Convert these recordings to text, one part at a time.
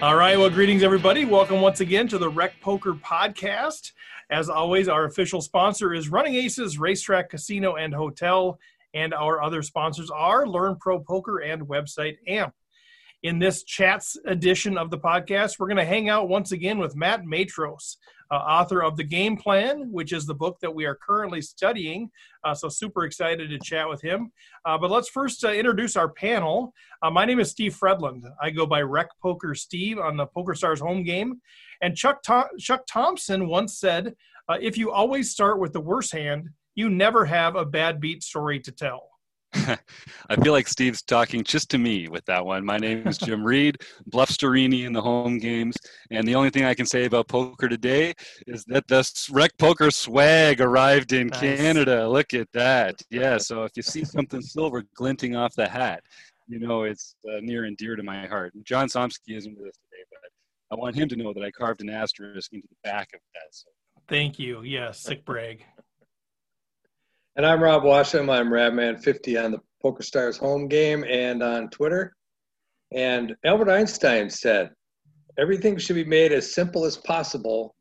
All right. Well, greetings, everybody. Welcome once again to the Rec Poker Podcast. As always, our official sponsor is Running Aces Racetrack Casino and Hotel, and our other sponsors are Learn Pro Poker and website AMP. In this chats edition of the podcast, we're going to hang out once again with Matt Matros, uh, author of The Game Plan, which is the book that we are currently studying. Uh, so, super excited to chat with him. Uh, but let's first uh, introduce our panel. Uh, my name is Steve Fredlund. I go by Rec Poker Steve on the Poker Stars home game. And Chuck, Chuck Thompson once said, uh, If you always start with the worst hand, you never have a bad beat story to tell. I feel like Steve's talking just to me with that one. My name is Jim Reed, Bluff Storini in the home games. And the only thing I can say about poker today is that the Rec Poker swag arrived in nice. Canada. Look at that. Yeah, so if you see something silver glinting off the hat, you know it's uh, near and dear to my heart. John Somsky isn't with us today, but I want him to know that I carved an asterisk into the back of that. So. Thank you. Yeah, sick brag. And I'm Rob Washam. I'm Radman50 on the Poker Stars home game and on Twitter. And Albert Einstein said, everything should be made as simple as possible,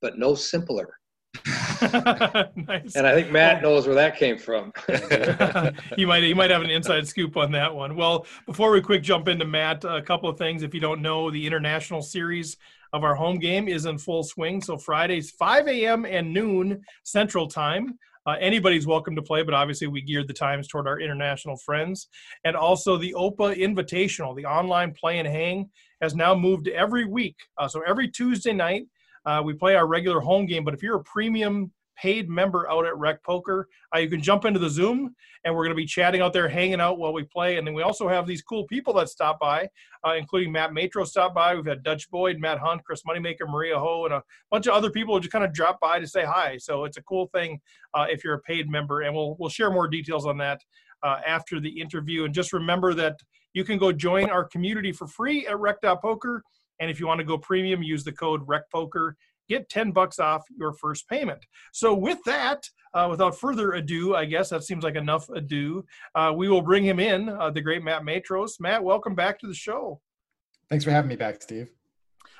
but no simpler. nice. And I think Matt knows where that came from. you might you might have an inside scoop on that one. Well, before we quick jump into Matt, a couple of things. If you don't know, the international series of our home game is in full swing. So Fridays, 5 a.m. and noon Central Time. Uh, anybody's welcome to play, but obviously we geared the times toward our international friends. And also the OPA Invitational, the online play and hang, has now moved every week. Uh, so every Tuesday night, uh, we play our regular home game. But if you're a premium paid member out at Rec Poker. Uh, you can jump into the Zoom, and we're going to be chatting out there, hanging out while we play. And then we also have these cool people that stop by, uh, including Matt Matros stop by. We've had Dutch Boyd, Matt Hunt, Chris Moneymaker, Maria Ho, and a bunch of other people who just kind of drop by to say hi. So it's a cool thing uh, if you're a paid member, and we'll we'll share more details on that uh, after the interview. And just remember that you can go join our community for free at Rec.Poker. And if you want to go premium, use the code RecPoker get 10 bucks off your first payment. So with that, uh, without further ado, I guess that seems like enough ado. Uh, we will bring him in, uh, the great Matt Matros. Matt, welcome back to the show. Thanks for having me back, Steve.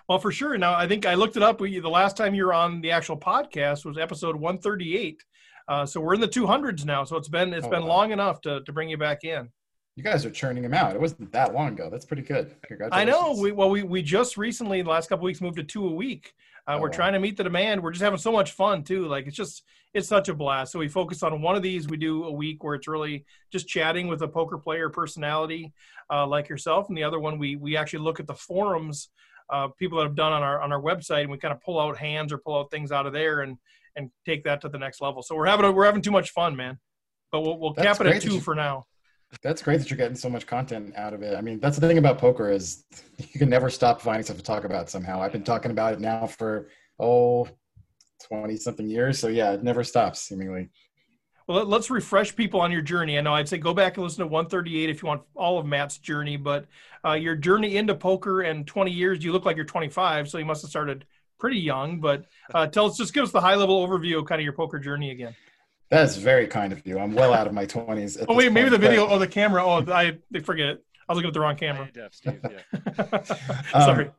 Well, for sure. Now, I think I looked it up. We, the last time you were on the actual podcast was episode 138. Uh, so we're in the 200s now. So it's been it's oh, been wow. long enough to, to bring you back in. You guys are churning them out. It wasn't that long ago. That's pretty good. I know. We, well, we, we just recently, the last couple weeks, moved to two a week. Uh, oh, we're trying to meet the demand. We're just having so much fun too. Like it's just it's such a blast. So we focus on one of these. We do a week where it's really just chatting with a poker player personality uh, like yourself, and the other one we we actually look at the forums uh, people that have done on our on our website, and we kind of pull out hands or pull out things out of there and and take that to the next level. So we're having a, we're having too much fun, man. But we'll, we'll cap it at two for now. That's great that you're getting so much content out of it. I mean, that's the thing about poker is you can never stop finding stuff to talk about somehow. I've been talking about it now for oh 20 something years. So yeah, it never stops seemingly. Well, let's refresh people on your journey. I know I'd say go back and listen to 138 if you want all of Matt's journey, but uh, your journey into poker and 20 years, you look like you're 25, so you must have started pretty young. But uh, tell us, just give us the high level overview of kind of your poker journey again. That's very kind of you. I'm well out of my 20s. oh, wait, maybe the video, oh, the camera. Oh, I forget. I was looking at the wrong camera. Steve, yeah. Sorry. Um,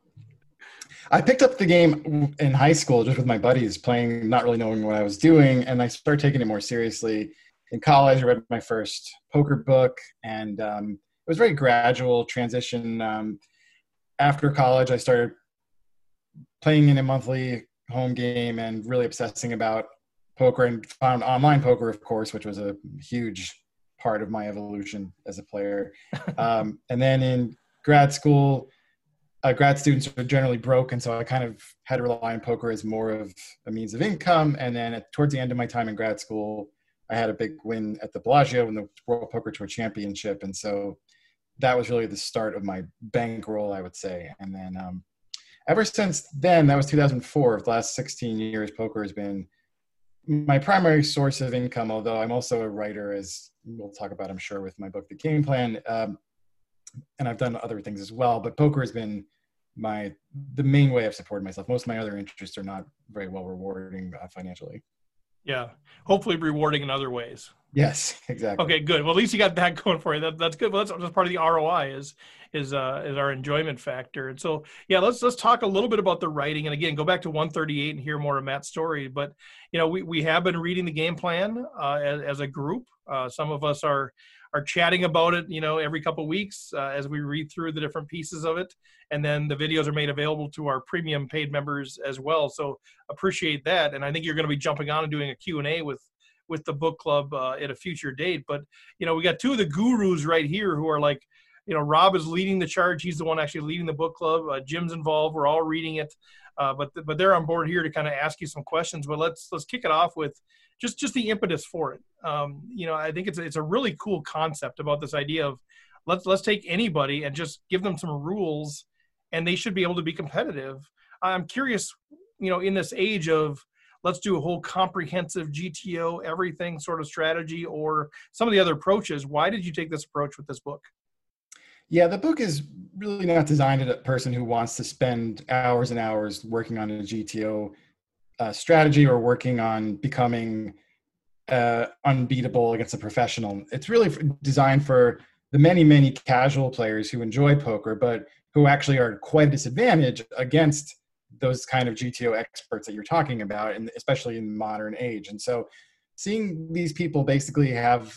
I picked up the game in high school just with my buddies playing, not really knowing what I was doing, and I started taking it more seriously. In college, I read my first poker book, and um, it was very gradual transition. Um, after college, I started playing in a monthly home game and really obsessing about poker and found online poker, of course, which was a huge part of my evolution as a player. Um, and then in grad school, uh, grad students are generally broke, and so I kind of had to rely on poker as more of a means of income. And then at, towards the end of my time in grad school, I had a big win at the Bellagio in the World Poker Tour Championship, and so that was really the start of my bankroll, I would say. And then um, ever since then, that was 2004. The last 16 years, poker has been my primary source of income. Although I'm also a writer, as we'll talk about, I'm sure, with my book, The Game Plan. Um, and I've done other things as well, but poker has been my the main way I've supported myself. Most of my other interests are not very well rewarding uh, financially. Yeah, hopefully rewarding in other ways. Yes, exactly. Okay, good. Well, at least you got that going for you. That, that's good. Well, that's, that's part of the ROI is is uh, is our enjoyment factor. And so, yeah, let's let's talk a little bit about the writing. And again, go back to 138 and hear more of Matt's story. But you know, we we have been reading the game plan uh, as, as a group. Uh, some of us are are chatting about it, you know, every couple weeks uh, as we read through the different pieces of it, and then the videos are made available to our premium paid members as well. So appreciate that, and I think you're going to be jumping on and doing a Q and A with with the book club uh, at a future date. But you know, we got two of the gurus right here who are like, you know, Rob is leading the charge. He's the one actually leading the book club. Uh, Jim's involved. We're all reading it, uh, but but they're on board here to kind of ask you some questions. But let's let's kick it off with just just the impetus for it. Um, you know, I think it's it's a really cool concept about this idea of let's let's take anybody and just give them some rules, and they should be able to be competitive. I'm curious, you know, in this age of let's do a whole comprehensive GTO everything sort of strategy or some of the other approaches. Why did you take this approach with this book? Yeah, the book is really not designed at a person who wants to spend hours and hours working on a GTO uh, strategy or working on becoming uh, unbeatable against a professional. It's really designed for the many, many casual players who enjoy poker, but who actually are quite a disadvantage against those kind of GTO experts that you're talking about, and especially in modern age. And so, seeing these people basically have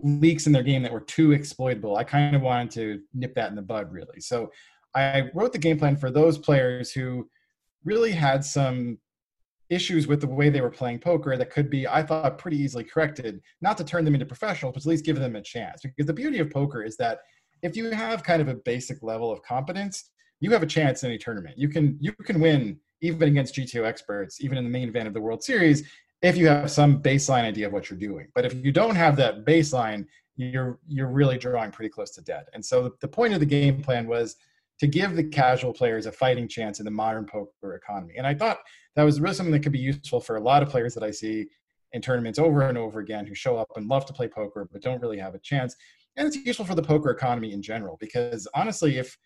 leaks in their game that were too exploitable, I kind of wanted to nip that in the bud, really. So, I wrote the game plan for those players who really had some issues with the way they were playing poker that could be, I thought, pretty easily corrected. Not to turn them into professionals, but at least give them a chance. Because the beauty of poker is that if you have kind of a basic level of competence, you have a chance in any tournament. You can you can win even against GTO experts, even in the main event of the World Series, if you have some baseline idea of what you're doing. But if you don't have that baseline, you're you're really drawing pretty close to dead. And so the point of the game plan was to give the casual players a fighting chance in the modern poker economy. And I thought that was really something that could be useful for a lot of players that I see in tournaments over and over again who show up and love to play poker but don't really have a chance. And it's useful for the poker economy in general because honestly, if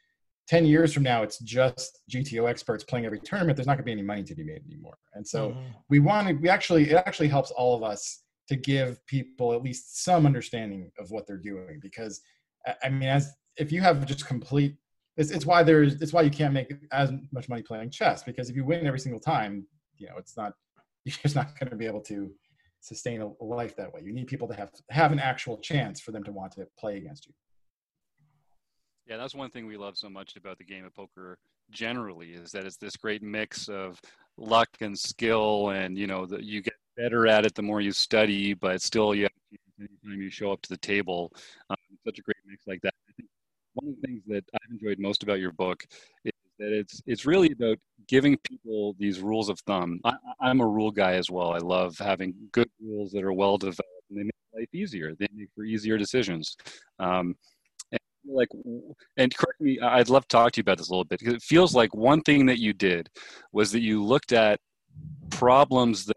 10 years from now it's just GTO experts playing every tournament, there's not going to be any money to be made anymore. And so mm-hmm. we want to, we actually, it actually helps all of us to give people at least some understanding of what they're doing because I mean, as if you have just complete it's, it's why there's it's why you can't make as much money playing chess because if you win every single time you know it's not you're just not going to be able to sustain a life that way you need people to have have an actual chance for them to want to play against you yeah that's one thing we love so much about the game of poker generally is that it's this great mix of luck and skill and you know that you get better at it the more you study but still you have, anytime you show up to the table um, such a great mix like that I think one of the things that I've enjoyed most about your book is that it's it's really about giving people these rules of thumb. I, am a rule guy as well. I love having good rules that are well developed and they make life easier. They make for easier decisions. Um, like, and correct me, I'd love to talk to you about this a little bit because it feels like one thing that you did was that you looked at problems that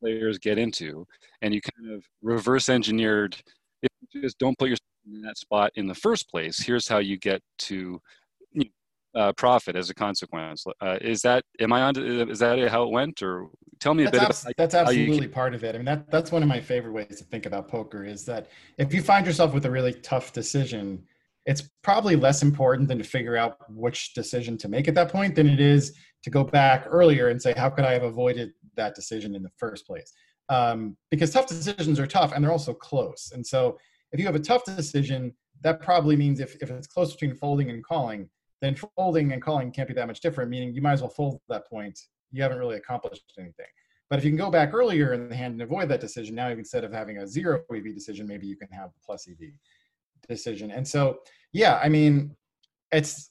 players get into and you kind of reverse engineered. If you just don't put yourself in that spot in the first place. Here's how you get to uh, profit as a consequence. Uh, is that am I on? Is that how it went, or tell me a that's bit? Abs- about that's absolutely part of it. I mean, that that's one of my favorite ways to think about poker is that if you find yourself with a really tough decision, it's probably less important than to figure out which decision to make at that point than it is to go back earlier and say, how could I have avoided that decision in the first place? Um, because tough decisions are tough and they're also close, and so if you have a tough decision, that probably means if, if it's close between folding and calling, then folding and calling can't be that much different, meaning you might as well fold that point. You haven't really accomplished anything. But if you can go back earlier in the hand and avoid that decision, now instead of having a zero EV decision, maybe you can have a plus EV decision. And so, yeah, I mean, it's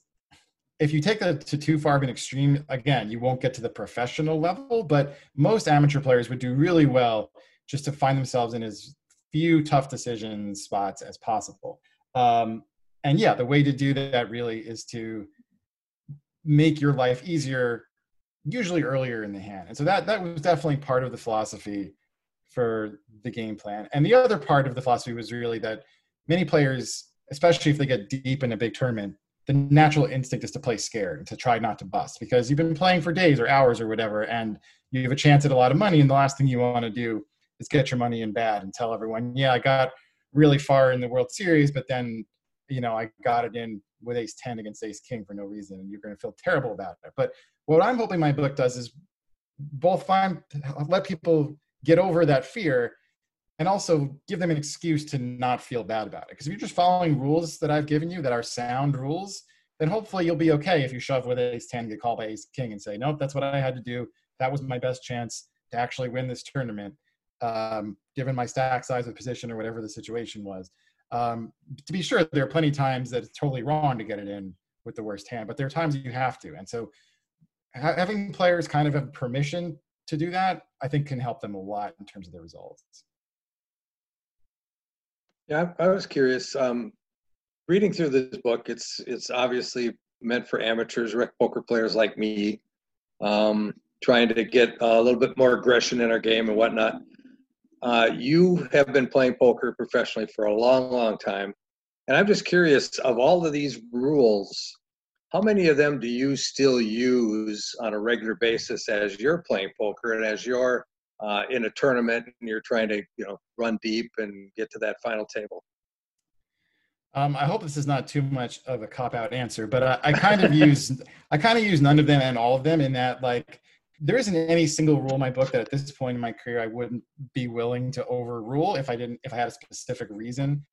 if you take that to too far of an extreme, again, you won't get to the professional level. But most amateur players would do really well just to find themselves in as few tough decision spots as possible. Um, and yeah, the way to do that really is to make your life easier, usually earlier in the hand. And so that that was definitely part of the philosophy for the game plan. And the other part of the philosophy was really that many players, especially if they get deep in a big tournament, the natural instinct is to play scared to try not to bust because you've been playing for days or hours or whatever, and you have a chance at a lot of money, and the last thing you want to do is get your money in bad and tell everyone, yeah, I got really far in the World Series, but then you know I got it in with Ace Ten against Ace King for no reason, and you're going to feel terrible about it. But what I'm hoping my book does is both find let people get over that fear and also give them an excuse to not feel bad about it. Because if you're just following rules that I've given you that are sound rules, then hopefully you'll be okay if you shove with ace 10, get called by ace king, and say, nope, that's what I had to do. That was my best chance to actually win this tournament, um, given my stack size or position or whatever the situation was. Um, to be sure, there are plenty of times that it's totally wrong to get it in with the worst hand, but there are times you have to. And so having players kind of have permission to do that, I think can help them a lot in terms of the results. Yeah, I, was curious. Um, reading through this book, it's it's obviously meant for amateurs, rec poker players like me, um, trying to get a little bit more aggression in our game and whatnot. Uh, you have been playing poker professionally for a long, long time, and I'm just curious of all of these rules, how many of them do you still use on a regular basis as you're playing poker and as you're uh, in a tournament and you're trying to you know run deep and get to that final table? Um, I hope this is not too much of a cop out answer, but I, I kind of use I kind of use none of them and all of them in that like there isn't any single rule in my book that at this point in my career I wouldn't be willing to overrule if I didn't if I had a specific reason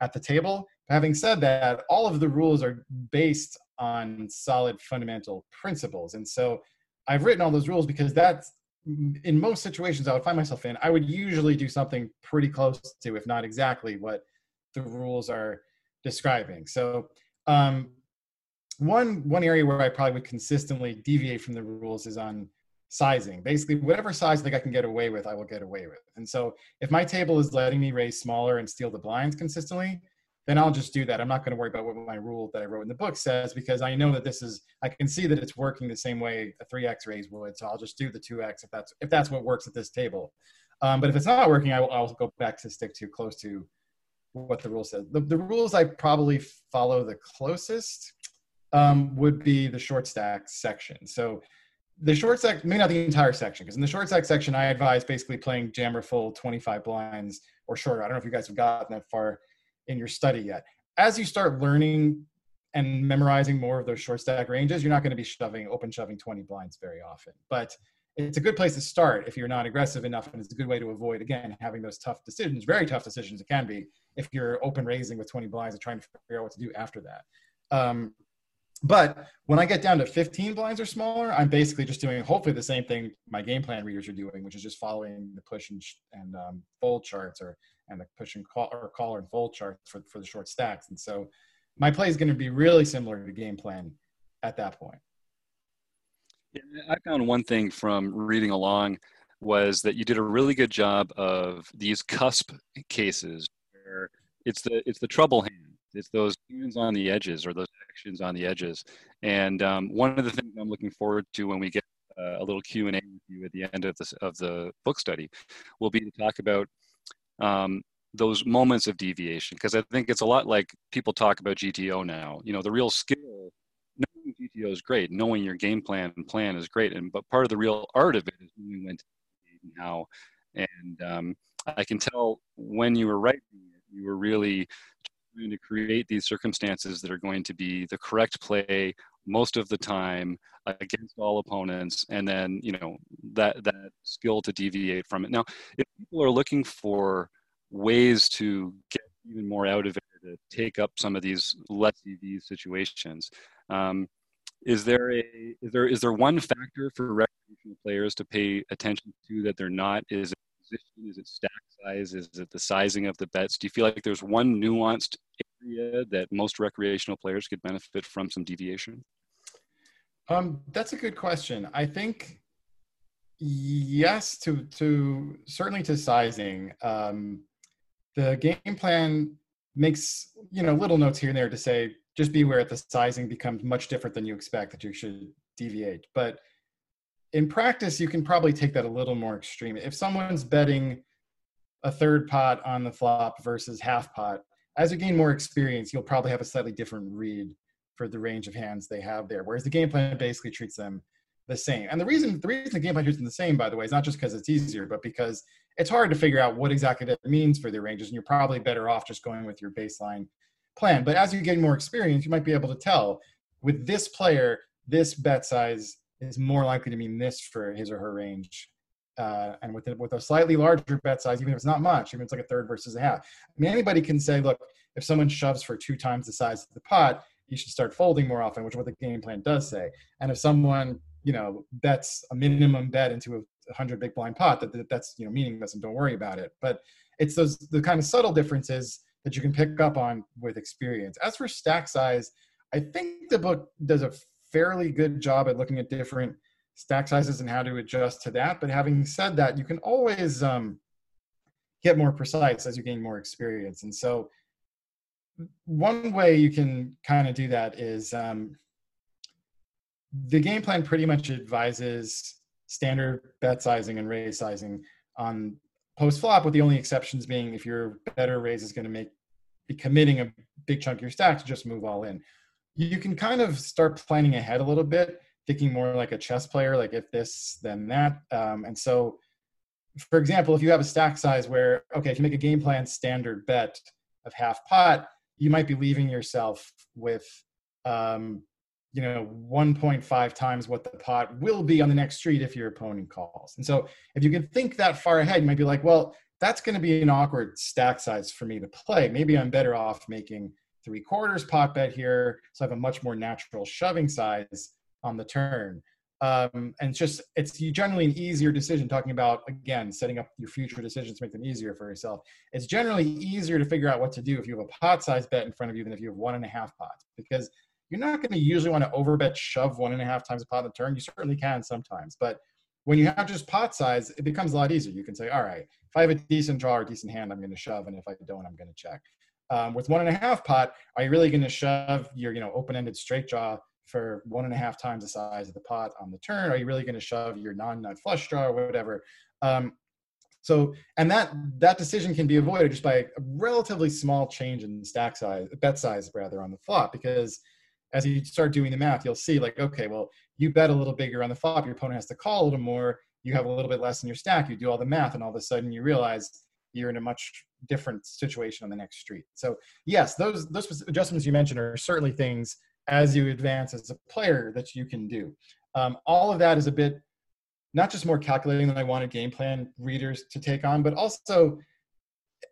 at the table. But having said that, all of the rules are based on solid fundamental principles, and so I've written all those rules because that's in most situations I would find myself in, I would usually do something pretty close to, if not exactly, what the rules are describing. So, um, one one area where I probably would consistently deviate from the rules is on sizing. Basically, whatever size I think I can get away with, I will get away with. And so, if my table is letting me raise smaller and steal the blinds consistently, then I'll just do that. I'm not going to worry about what my rule that I wrote in the book says because I know that this is I can see that it's working the same way a 3x raise would. So I'll just do the 2x if that's if that's what works at this table. Um, but if it's not working, I will, I'll go back to stick to close to what the rule says. The, the rules I probably follow the closest um, would be the short stack section. So the short stack, maybe not the entire section, because in the short stack section, I advise basically playing jam or fold 25 blinds or shorter. I don't know if you guys have gotten that far in your study yet. As you start learning and memorizing more of those short stack ranges, you're not going to be shoving open shoving 20 blinds very often. But it's a good place to start if you're not aggressive enough, and it's a good way to avoid again having those tough decisions, very tough decisions. It can be if you're open raising with 20 blinds and trying to figure out what to do after that. Um, but when I get down to 15 blinds or smaller, I'm basically just doing hopefully the same thing my game plan readers are doing, which is just following the push and, and um, fold charts or and the push and call or call and fold charts for, for the short stacks. And so my play is going to be really similar to game plan at that point. Yeah, I found one thing from reading along was that you did a really good job of these cusp cases where it's the it's the trouble hand it's those hands on the edges or those actions on the edges. And um, one of the things I'm looking forward to when we get uh, a little Q and A with you at the end of the of the book study will be to talk about um, those moments of deviation because I think it's a lot like people talk about GTO now. You know, the real skill. Knowing GTO is great. Knowing your game plan and plan is great, and but part of the real art of it is knowing when to and how. And um, I can tell when you were writing it, you were really trying to create these circumstances that are going to be the correct play most of the time against all opponents and then you know that that skill to deviate from it. Now if people are looking for ways to get even more out of it to take up some of these less ev situations um, is there a is there is there one factor for recreational players to pay attention to that they're not? Is it position? Is it stack size? Is it the sizing of the bets? Do you feel like there's one nuanced area that most recreational players could benefit from some deviation? Um, that's a good question. I think yes to to certainly to sizing. Um, the game plan makes you know little notes here and there to say just be aware that the sizing becomes much different than you expect that you should deviate. But in practice, you can probably take that a little more extreme. If someone's betting a third pot on the flop versus half pot, as you gain more experience, you'll probably have a slightly different read for the range of hands they have there. Whereas the game plan basically treats them the same. And the reason the reason the game plan treats them the same, by the way, is not just because it's easier, but because it's hard to figure out what exactly that means for the ranges, and you're probably better off just going with your baseline plan. But as you gain more experience, you might be able to tell with this player, this bet size is more likely to mean this for his or her range. Uh, and with with a slightly larger bet size, even if it's not much, even if it's like a third versus a half. I mean, anybody can say, look, if someone shoves for two times the size of the pot, you should start folding more often, which is what the game plan does say. And if someone, you know, bets a minimum bet into a 100 big blind pot, that, that that's, you know, meaningless and don't worry about it. But it's those the kind of subtle differences that you can pick up on with experience. As for stack size, I think the book does a fairly good job at looking at different stack sizes and how to adjust to that. But having said that, you can always um, get more precise as you gain more experience. And so one way you can kind of do that is um, the game plan pretty much advises standard bet sizing and raise sizing on post flop, with the only exceptions being if your better raise is going to make be committing a big chunk of your stack to just move all in. You can kind of start planning ahead a little bit, thinking more like a chess player, like if this, then that. Um, and so, for example, if you have a stack size where, okay, if you make a game plan standard bet of half pot, you might be leaving yourself with um, you know 1.5 times what the pot will be on the next street if your opponent calls. And so if you can think that far ahead you might be like well that's going to be an awkward stack size for me to play. Maybe i'm better off making three quarters pot bet here so i have a much more natural shoving size on the turn. Um, and it's just it's generally an easier decision talking about again setting up your future decisions to make them easier for yourself. It's generally easier to figure out what to do if you have a pot size bet in front of you than if you have one and a half pots because you're not going to usually want to overbet shove one and a half times a pot in the turn. You certainly can sometimes but when you have just pot size it becomes a lot easier. You can say all right if i have a decent draw or decent hand i'm going to shove and if i don't i'm going to check. Um, with one and a half pot are you really going to shove your you know open-ended straight draw for one and a half times the size of the pot on the turn? Are you really going to shove your non-nut flush draw or whatever? Um, so, and that that decision can be avoided just by a relatively small change in stack size, bet size rather, on the flop. Because as you start doing the math, you'll see like, okay, well, you bet a little bigger on the flop, your opponent has to call a little more. You have a little bit less in your stack. You do all the math, and all of a sudden you realize you're in a much different situation on the next street. So, yes, those those adjustments you mentioned are certainly things as you advance as a player that you can do. Um, all of that is a bit not just more calculating than I wanted game plan readers to take on, but also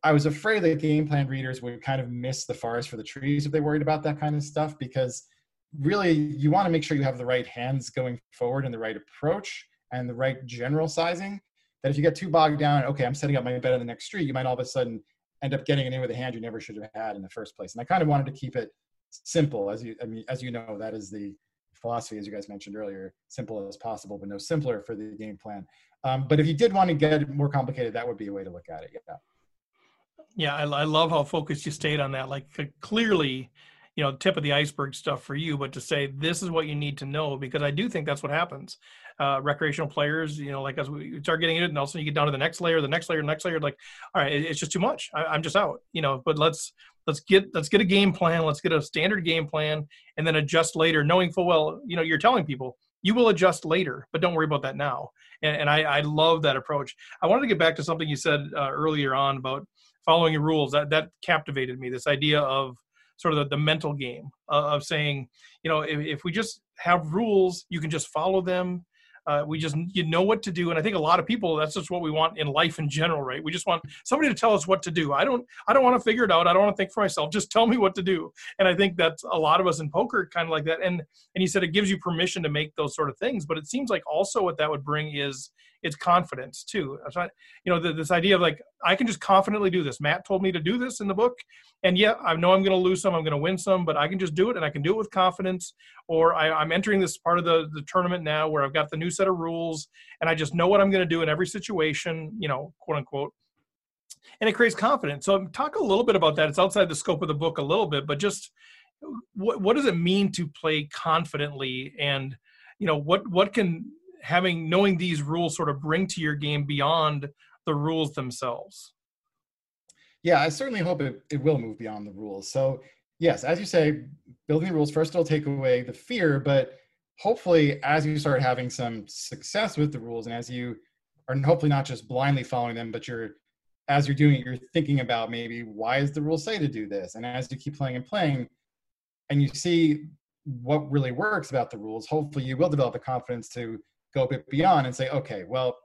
I was afraid that game plan readers would kind of miss the forest for the trees if they worried about that kind of stuff because really you want to make sure you have the right hands going forward and the right approach and the right general sizing. That if you get too bogged down, okay, I'm setting up my bet on the next street, you might all of a sudden end up getting it in with a hand you never should have had in the first place. And I kind of wanted to keep it simple as you i mean as you know that is the philosophy as you guys mentioned earlier simple as possible but no simpler for the game plan. Um, but if you did want to get more complicated that would be a way to look at it yeah. Yeah I, I love how focused you stayed on that. Like clearly you know tip of the iceberg stuff for you but to say this is what you need to know because i do think that's what happens. Uh, recreational players you know like as we start getting into it and also you get down to the next layer the next layer the next layer like all right it's just too much. I, i'm just out you know but let's let's get let's get a game plan let's get a standard game plan and then adjust later knowing full well you know you're telling people you will adjust later but don't worry about that now. And, and I, I love that approach. I wanted to get back to something you said uh, earlier on about following your rules. That that captivated me this idea of sort of the, the mental game uh, of saying you know if, if we just have rules you can just follow them uh, we just you know what to do, and I think a lot of people that's just what we want in life in general, right? We just want somebody to tell us what to do. I don't I don't want to figure it out. I don't want to think for myself. Just tell me what to do. And I think that's a lot of us in poker kind of like that. And and he said it gives you permission to make those sort of things, but it seems like also what that would bring is it's confidence too. You know, the, this idea of like I can just confidently do this. Matt told me to do this in the book, and yeah, I know I'm going to lose some, I'm going to win some, but I can just do it, and I can do it with confidence. Or I, am entering this part of the the tournament now where I've got the new set of rules, and I just know what I'm going to do in every situation. You know, quote unquote. And it creates confidence. So talk a little bit about that. It's outside the scope of the book a little bit, but just what what does it mean to play confidently and you know what what can having knowing these rules sort of bring to your game beyond the rules themselves. Yeah i certainly hope it, it will move beyond the rules. So yes as you say building the rules first it'll take away the fear but hopefully as you start having some success with the rules and as you are hopefully not just blindly following them but you're as you're doing it you're thinking about maybe why does the rule say to do this? And as you keep playing and playing and you see what really works about the rules hopefully you will develop the confidence to go a bit beyond and say okay well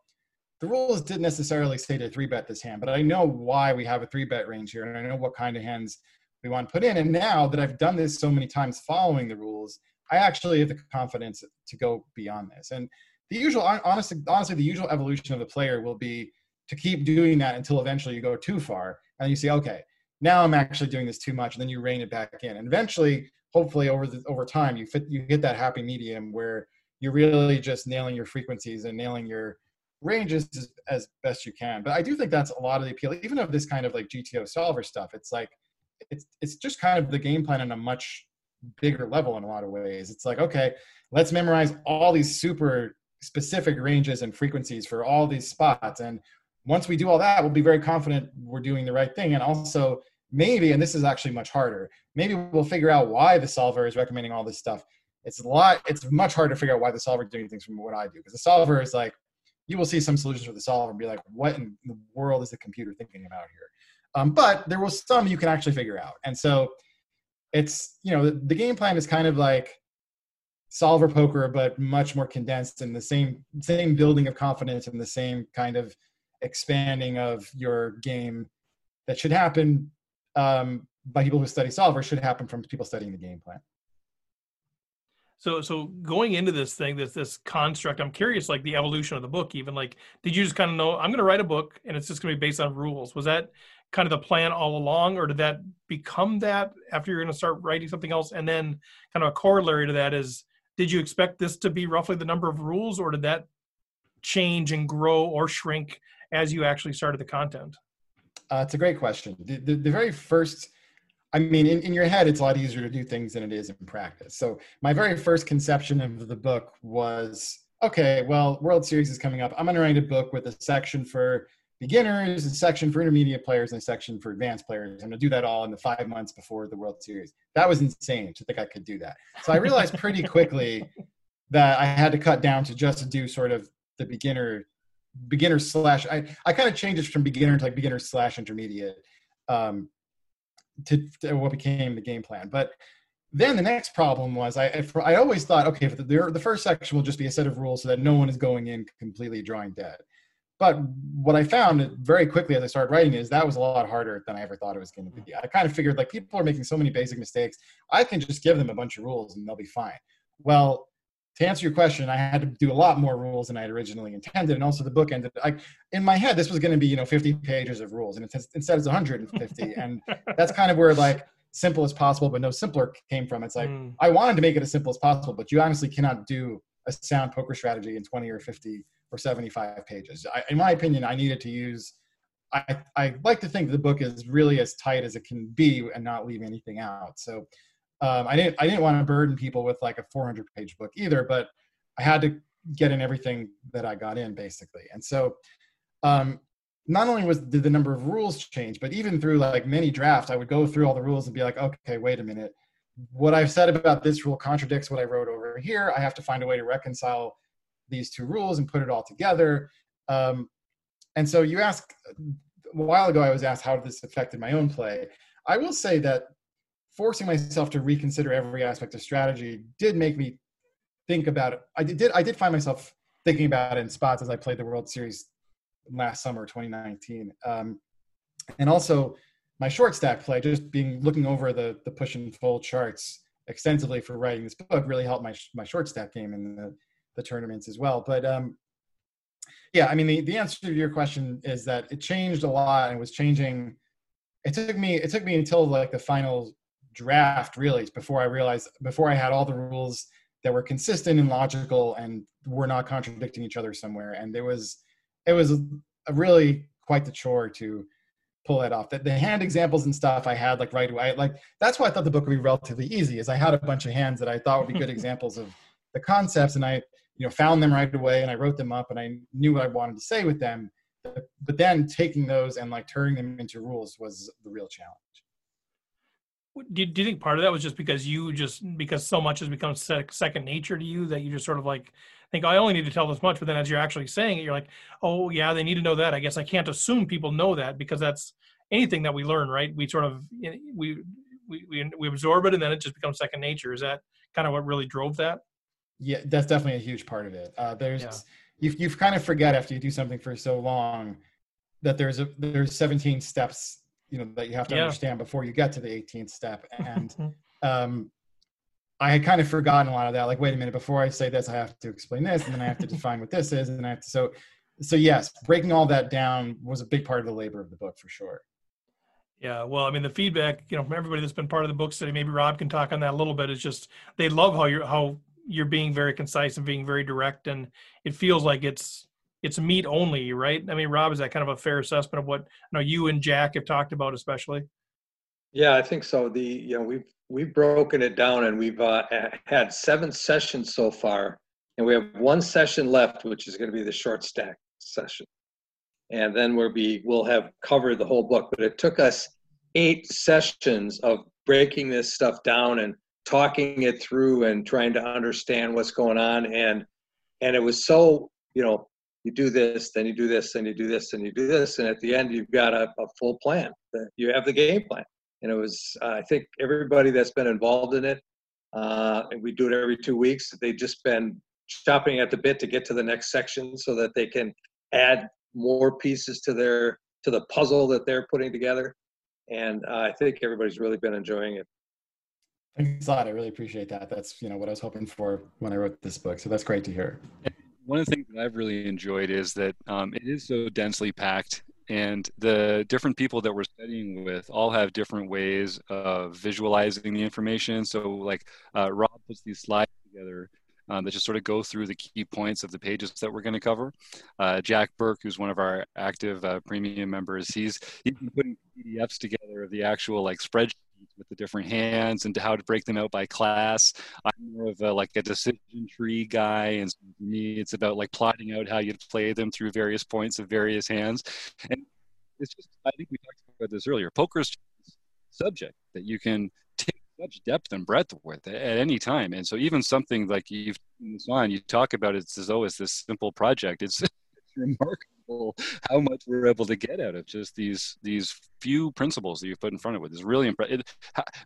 the rules didn't necessarily say to three bet this hand but i know why we have a three bet range here and i know what kind of hands we want to put in and now that i've done this so many times following the rules I actually have the confidence to go beyond this. And the usual, honestly, honestly, the usual evolution of the player will be to keep doing that until eventually you go too far, and you say, okay, now I'm actually doing this too much, and then you rein it back in. And eventually, hopefully, over the over time, you fit you hit that happy medium where you're really just nailing your frequencies and nailing your ranges as, as best you can. But I do think that's a lot of the appeal, even of this kind of like GTO solver stuff. It's like it's it's just kind of the game plan on a much bigger level in a lot of ways. It's like, okay, let's memorize all these super specific ranges and frequencies for all these spots. And once we do all that, we'll be very confident we're doing the right thing. And also, maybe, and this is actually much harder, maybe we'll figure out why the solver is recommending all this stuff. It's a lot, it's much harder to figure out why the solver is doing things from what I do. Because the solver is like, you will see some solutions for the solver and be like, what in the world is the computer thinking about here? Um, but there was some you can actually figure out. And so it's you know the, the game plan is kind of like solver poker but much more condensed and the same same building of confidence and the same kind of expanding of your game that should happen um, by people who study solver should happen from people studying the game plan so so going into this thing this this construct i'm curious like the evolution of the book even like did you just kind of know i'm going to write a book and it's just going to be based on rules was that kind of the plan all along, or did that become that after you're going to start writing something else? And then, kind of a corollary to that is, did you expect this to be roughly the number of rules, or did that change and grow or shrink as you actually started the content? Uh, it's a great question. The, the, the very first, I mean, in, in your head, it's a lot easier to do things than it is in practice. So, my very first conception of the book was okay, well, World Series is coming up. I'm going to write a book with a section for beginners, a section for intermediate players, and a section for advanced players. I'm gonna do that all in the five months before the World Series. That was insane to think I could do that. So I realized pretty quickly that I had to cut down to just do sort of the beginner, beginner slash. I I kind of changed it from beginner to like beginner slash intermediate, um, to, to what became the game plan. But then the next problem was I I always thought okay the, the first section will just be a set of rules so that no one is going in completely drawing dead. But what I found very quickly as I started writing is that was a lot harder than I ever thought it was going to be. Mm. I kind of figured like people are making so many basic mistakes. I can just give them a bunch of rules and they'll be fine. Well, to answer your question, I had to do a lot more rules than I had originally intended, and also the book ended. I, in my head, this was going to be you know 50 pages of rules, and it's, instead it's 150, and that's kind of where like simple as possible, but no simpler came from. It's like mm. I wanted to make it as simple as possible, but you honestly cannot do a sound poker strategy in 20 or 50 or 75 pages. I, in my opinion, I needed to use. I, I like to think the book is really as tight as it can be and not leave anything out. So um, I didn't I didn't want to burden people with like a 400 page book either, but I had to get in everything that I got in basically. And so um, not only was did the number of rules change, but even through like many drafts, I would go through all the rules and be like, okay, wait a minute. What I've said about this rule contradicts what I wrote over here. I have to find a way to reconcile these two rules and put it all together. Um, and so you asked a while ago, I was asked how this affected my own play. I will say that forcing myself to reconsider every aspect of strategy did make me think about it. I did, I did find myself thinking about it in spots as I played the World Series last summer, 2019. Um, and also my short stack play, just being looking over the the push and fold charts extensively for writing this book really helped my my short stack game in the the tournaments as well. But um, yeah, I mean, the, the answer to your question is that it changed a lot and was changing. It took me it took me until like the final draft really before I realized before I had all the rules that were consistent and logical and were not contradicting each other somewhere. And there was it was a really quite the chore to pull that off. That the hand examples and stuff I had like right away. Like that's why I thought the book would be relatively easy. Is I had a bunch of hands that I thought would be good examples of the concepts, and I you know found them right away and i wrote them up and i knew what i wanted to say with them but then taking those and like turning them into rules was the real challenge do, do you think part of that was just because you just because so much has become second nature to you that you just sort of like think I only need to tell this much, but then as you're actually saying it, you're like, oh yeah, they need to know that. I guess I can't assume people know that because that's anything that we learn, right? We sort of we we we, we absorb it and then it just becomes second nature. Is that kind of what really drove that? Yeah, that's definitely a huge part of it. Uh, there's yeah. you you kind of forget after you do something for so long that there's a there's 17 steps you know that you have to yeah. understand before you get to the 18th step and um, i had kind of forgotten a lot of that like wait a minute before i say this i have to explain this and then i have to define what this is and then i have to so so yes breaking all that down was a big part of the labor of the book for sure yeah, well, I mean, the feedback, you know, from everybody that's been part of the book study, maybe Rob can talk on that a little bit. Is just they love how you're how you're being very concise and being very direct, and it feels like it's it's meat only, right? I mean, Rob, is that kind of a fair assessment of what you know you and Jack have talked about, especially? Yeah, I think so. The you know we've we've broken it down and we've uh, had seven sessions so far, and we have one session left, which is going to be the short stack session, and then we'll be we'll have covered the whole book. But it took us eight sessions of breaking this stuff down and talking it through and trying to understand what's going on and and it was so you know you do this, then you do this, then you do this, and you do this, and at the end you've got a, a full plan. You have the game plan, and it was uh, I think everybody that's been involved in it, uh, and we do it every two weeks. They've just been chopping at the bit to get to the next section so that they can add more pieces to their to the puzzle that they're putting together, and uh, I think everybody's really been enjoying it. Thanks a lot. I really appreciate that. That's you know what I was hoping for when I wrote this book. So that's great to hear one of the things that I've really enjoyed is that um, it is so densely packed, and the different people that we're studying with all have different ways of visualizing the information. So, like uh, Rob puts these slides together um, that just sort of go through the key points of the pages that we're going to cover. Uh, Jack Burke, who's one of our active uh, premium members, he's he's putting PDFs together of the actual like spreadsheet with the different hands and how to break them out by class. I'm more of a, like a decision tree guy, and for me, it's about like plotting out how you'd play them through various points of various hands. And it's just, I think we talked about this earlier. Poker's subject that you can take such depth and breadth with at any time. And so even something like you've on, you talk about it as though it's this simple project. It's, it's remarkable how much we're able to get out of just these these few principles that you've put in front of it is really impressive. It,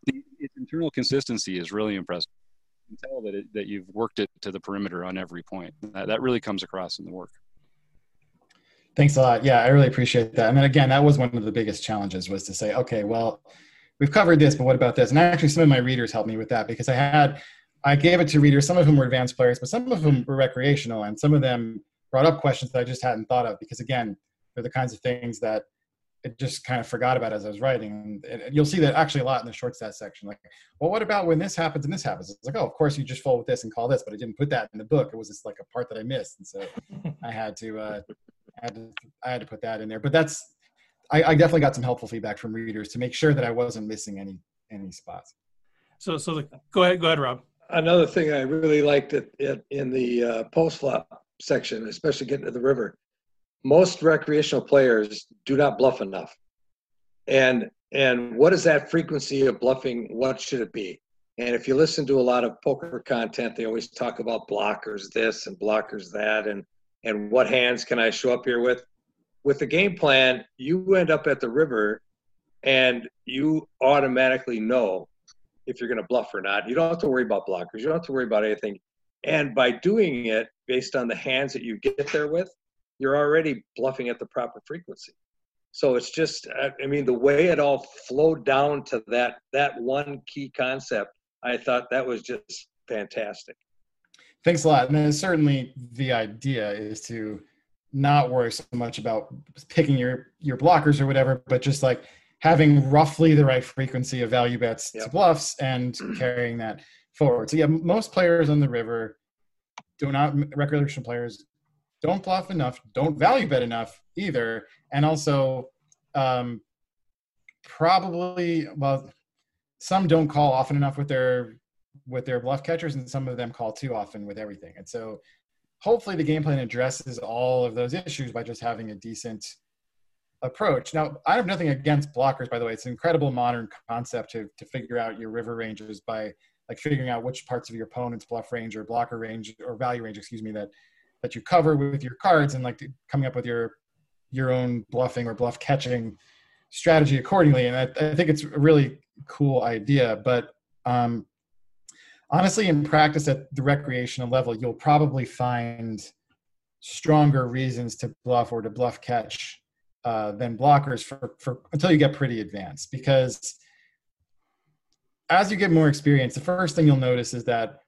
the, its internal consistency is really impressive. You can tell that it, that you've worked it to the perimeter on every point. That, that really comes across in the work. Thanks a lot. Yeah, I really appreciate that. And then again, that was one of the biggest challenges was to say, okay, well, we've covered this, but what about this? And actually, some of my readers helped me with that because I had I gave it to readers. Some of whom were advanced players, but some of them were recreational, and some of them brought up questions that I just hadn't thought of because again, they're the kinds of things that I just kind of forgot about as I was writing. And, and you'll see that actually a lot in the short stack section. Like, well, what about when this happens and this happens? It's like, oh, of course you just fold with this and call this, but I didn't put that in the book. It was just like a part that I missed, and so I had to, uh, I had to, I had to put that in there. But that's, I, I definitely got some helpful feedback from readers to make sure that I wasn't missing any any spots. So, so the, go ahead, go ahead, Rob. Another thing I really liked it, it in the uh, post flop section, especially getting to the river, most recreational players do not bluff enough. And and what is that frequency of bluffing? What should it be? And if you listen to a lot of poker content, they always talk about blockers this and blockers that, and and what hands can I show up here with? With the game plan, you end up at the river, and you automatically know if you're going to bluff or not. You don't have to worry about blockers. You don't have to worry about anything. And by doing it based on the hands that you get there with, you're already bluffing at the proper frequency. So it's just, uh, I mean, the way it all flowed down to that that one key concept, I thought that was just fantastic. Thanks a lot. And certainly the idea is to not worry so much about picking your your blockers or whatever, but just like having roughly the right frequency of value bets yep. to bluffs and carrying that forward. So yeah, most players on the river do not recreational players don't bluff enough, don't value bet enough either, and also um, probably well, some don't call often enough with their with their bluff catchers, and some of them call too often with everything. And so, hopefully, the game plan addresses all of those issues by just having a decent approach. Now, I have nothing against blockers, by the way. It's an incredible modern concept to, to figure out your river ranges by like figuring out which parts of your opponent's bluff range or blocker range or value range, excuse me, that that you cover with your cards and like coming up with your your own bluffing or bluff catching strategy accordingly. And I, I think it's a really cool idea. But um, honestly, in practice at the recreational level, you'll probably find stronger reasons to bluff or to bluff catch uh, than blockers for, for until you get pretty advanced because as you get more experience the first thing you'll notice is that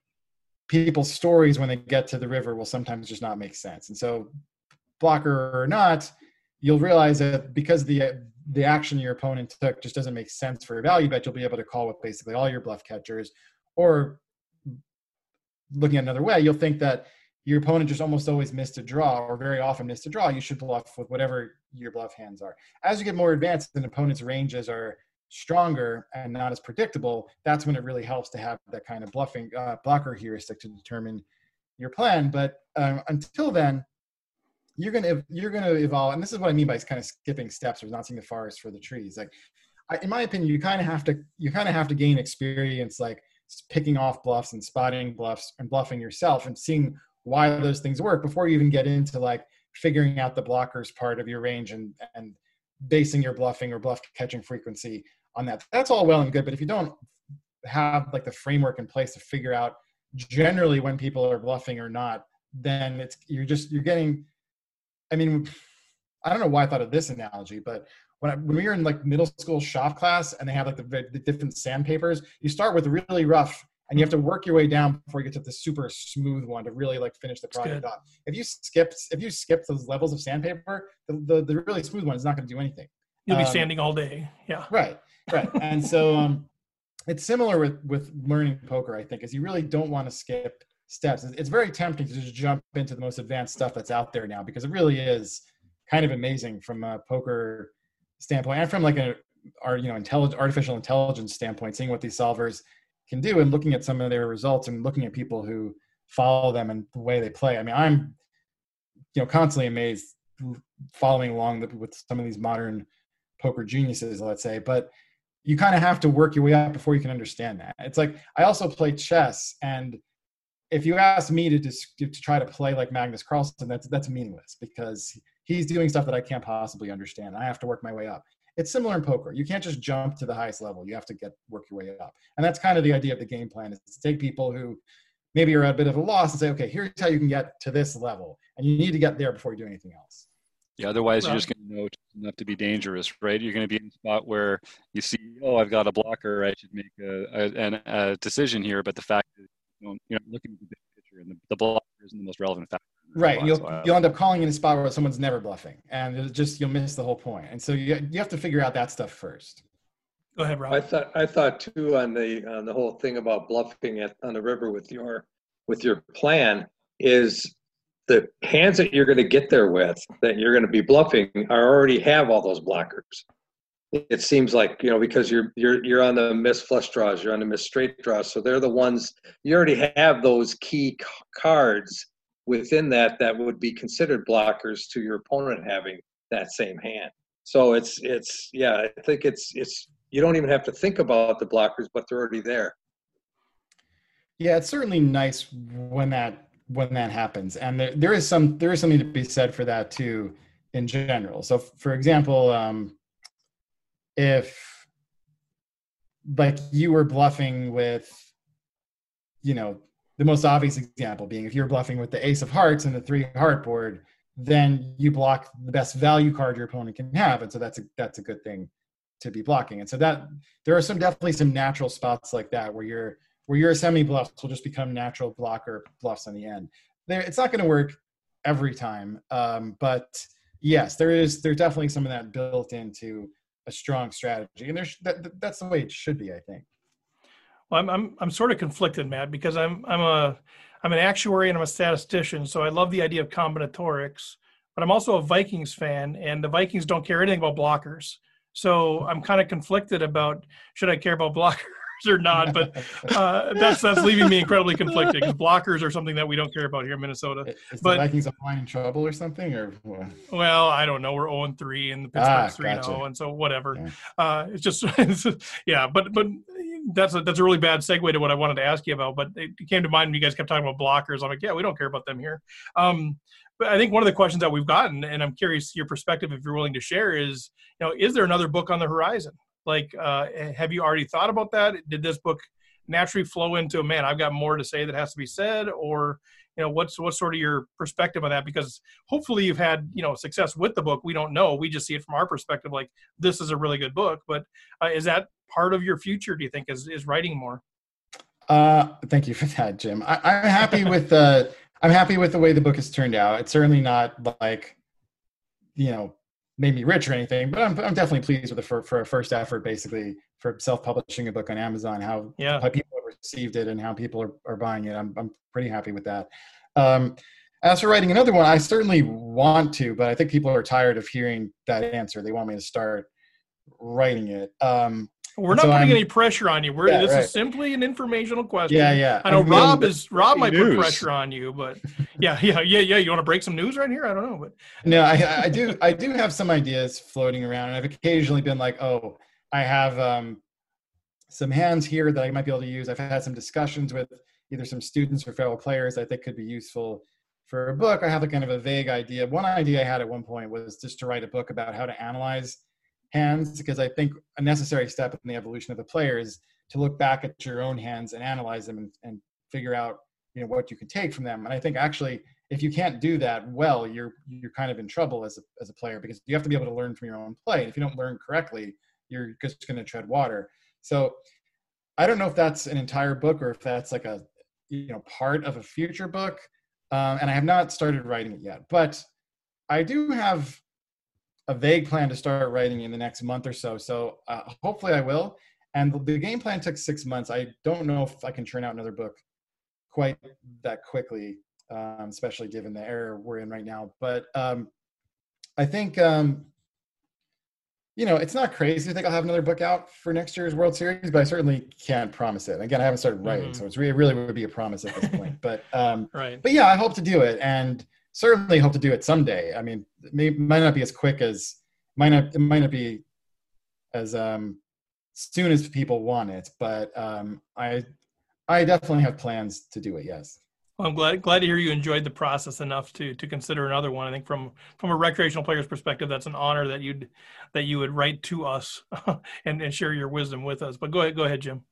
people's stories when they get to the river will sometimes just not make sense. And so blocker or not you'll realize that because the the action your opponent took just doesn't make sense for your value bet you'll be able to call with basically all your bluff catchers. Or looking at another way you'll think that your opponent just almost always missed a draw or very often missed a draw, you should bluff with whatever your bluff hands are. As you get more advanced and opponent's ranges are stronger and not as predictable, that's when it really helps to have that kind of bluffing uh, blocker heuristic to determine your plan. But um, until then, you're gonna you're gonna evolve, and this is what I mean by kind of skipping steps or not seeing the forest for the trees. Like, I, in my opinion, you kind of have to you kind of have to gain experience, like picking off bluffs and spotting bluffs and bluffing yourself and seeing why those things work before you even get into like figuring out the blockers part of your range and and basing your bluffing or bluff catching frequency on that. That's all well and good, but if you don't have like the framework in place to figure out generally when people are bluffing or not, then it's you're just you're getting. I mean, I don't know why I thought of this analogy, but when I, when we were in like middle school shop class and they have like the, the different sandpapers, you start with really rough and you have to work your way down before you get to the super smooth one to really like finish the project off. If you skip if you skip those levels of sandpaper, the the, the really smooth one is not going to do anything. You'll be um, sanding all day. Yeah. Right. Right. and so um, it's similar with with learning poker. I think is you really don't want to skip steps. It's very tempting to just jump into the most advanced stuff that's out there now because it really is kind of amazing from a poker standpoint and from like a our you know intelligent artificial intelligence standpoint, seeing what these solvers can do and looking at some of their results and looking at people who follow them and the way they play. I mean, I'm you know constantly amazed following along with some of these modern poker geniuses, let's say, but you kind of have to work your way up before you can understand that. It's like I also play chess, and if you ask me to just to try to play like Magnus Carlsen, that's that's meaningless because he's doing stuff that I can't possibly understand. I have to work my way up it's similar in poker. You can't just jump to the highest level. You have to get work your way up. And that's kind of the idea of the game plan is to take people who maybe are at a bit of a loss and say, okay, here's how you can get to this level. And you need to get there before you do anything else. Yeah, otherwise right. you're just going to know enough to be dangerous, right? You're going to be in a spot where you see, oh, I've got a blocker. I should make a, a, a decision here. But the fact is, you know, you're looking at the big picture, and the, the blocker isn't the most relevant factor right you'll, you'll end up calling in a spot where someone's never bluffing and it's just you'll miss the whole point. point and so you, you have to figure out that stuff first go ahead Rob. i thought i thought too on the on the whole thing about bluffing at on the river with your with your plan is the hands that you're going to get there with that you're going to be bluffing are already have all those blockers it seems like you know because you're you're you're on the missed flush draws you're on the missed straight draws so they're the ones you already have those key cards within that that would be considered blockers to your opponent having that same hand. So it's it's yeah, I think it's it's you don't even have to think about the blockers, but they're already there. Yeah, it's certainly nice when that when that happens, and there, there is some there is something to be said for that too in general. So, for example, um, if like you were bluffing with, you know, the most obvious example being if you're bluffing with the ace of hearts and the three heart board, then you block the best value card your opponent can have, and so that's a that's a good thing to be blocking. And so that there are some definitely some natural spots like that where you're where your semi bluffs will just become natural blocker bluffs on the end. There, it's not going to work every time, um, but yes, there is there's definitely some of that built into a strong strategy, and there's that, that's the way it should be, I think. Well, I'm, I'm, I'm sort of conflicted, Matt, because I'm, I'm a, I'm an actuary and I'm a statistician. So I love the idea of combinatorics, but I'm also a Vikings fan and the Vikings don't care anything about blockers. So I'm kind of conflicted about should I care about blockers or not, but uh, that's that's leaving me incredibly conflicted because blockers are something that we don't care about here in Minnesota. Is But- the Vikings in trouble or something, or what? Well, I don't know. We're 0 3 and the Ah, Pittsburgh's 3 gotcha. 0, and so whatever. Uh, it's just, it's, yeah, but but that's a, that's a really bad segue to what I wanted to ask you about. But it came to mind when you guys kept talking about blockers. I'm like, yeah, we don't care about them here. Um, but I think one of the questions that we've gotten, and I'm curious your perspective if you're willing to share, is you know, is there another book on the horizon? Like, uh, have you already thought about that? Did this book naturally flow into, a man, I've got more to say that has to be said, or you know, what's what's sort of your perspective on that? Because hopefully you've had you know success with the book. We don't know. We just see it from our perspective. Like this is a really good book. But uh, is that part of your future? Do you think is is writing more? Uh, thank you for that, Jim. I, I'm happy with the. I'm happy with the way the book has turned out. It's certainly not like, you know, made me rich or anything, but I'm, I'm definitely pleased with the for, for a first effort, basically for self-publishing a book on Amazon. How Yeah. how people have received it and how people are, are buying it. I'm I'm pretty happy with that. Um, as for writing another one, I certainly want to, but I think people are tired of hearing that answer. They want me to start writing it. Um, We're not So putting I'm- any pressure on you. We're Yeah, this right. is simply an informational question. yeah, yeah. I know I'm feeling Rob is Rob might put pressure on you, but yeah, yeah, yeah, yeah. You want to break some news right here? I don't know, but No, I, I do. I do have some ideas floating around, and I've occasionally been like, "Oh, I have um, some hands here that I might be able to use." I've had some discussions with either some students or fellow players I think could be useful for a book. I have a kind of a vague idea. One idea I had at one point was just to write a book about how to analyze hands, because I think a necessary step in the evolution of the player is to look back at your own hands and analyze them and, and figure out you know what you can take from them. And I think actually if you can't do that well, you're you're kind of in trouble as a as a player because you have to be able to learn from your own play. And if you don't learn correctly, you're just going to tread water. So I don't know if that's an entire book or if that's like a you know part of a future book. Um, and I have not started writing it yet, but I do have a vague plan to start writing in the next month or so. So uh, hopefully I will. And the, the game plan took six months. I don't know if I can churn out another book quite that quickly um, especially given the era we're in right now. But um, I think, um, you know, it's not crazy to think I'll have another book out for next year's World Series, but I certainly can't promise it. Again, I haven't started writing, Mhm. so it's really, really would be a promise at this point. But, um, right. but yeah, I hope to do it, and certainly hope to do it someday. I mean, it may, might not be as quick as might not it might not be as um, soon as people want it, but um, I I definitely have plans to do it. Yes. Well, I'm glad glad to hear you enjoyed the process enough to to consider another one. I think from from a recreational player's perspective, that's an honor that you'd that you would write to us and, and share your wisdom with us. But go ahead, go ahead, Jim.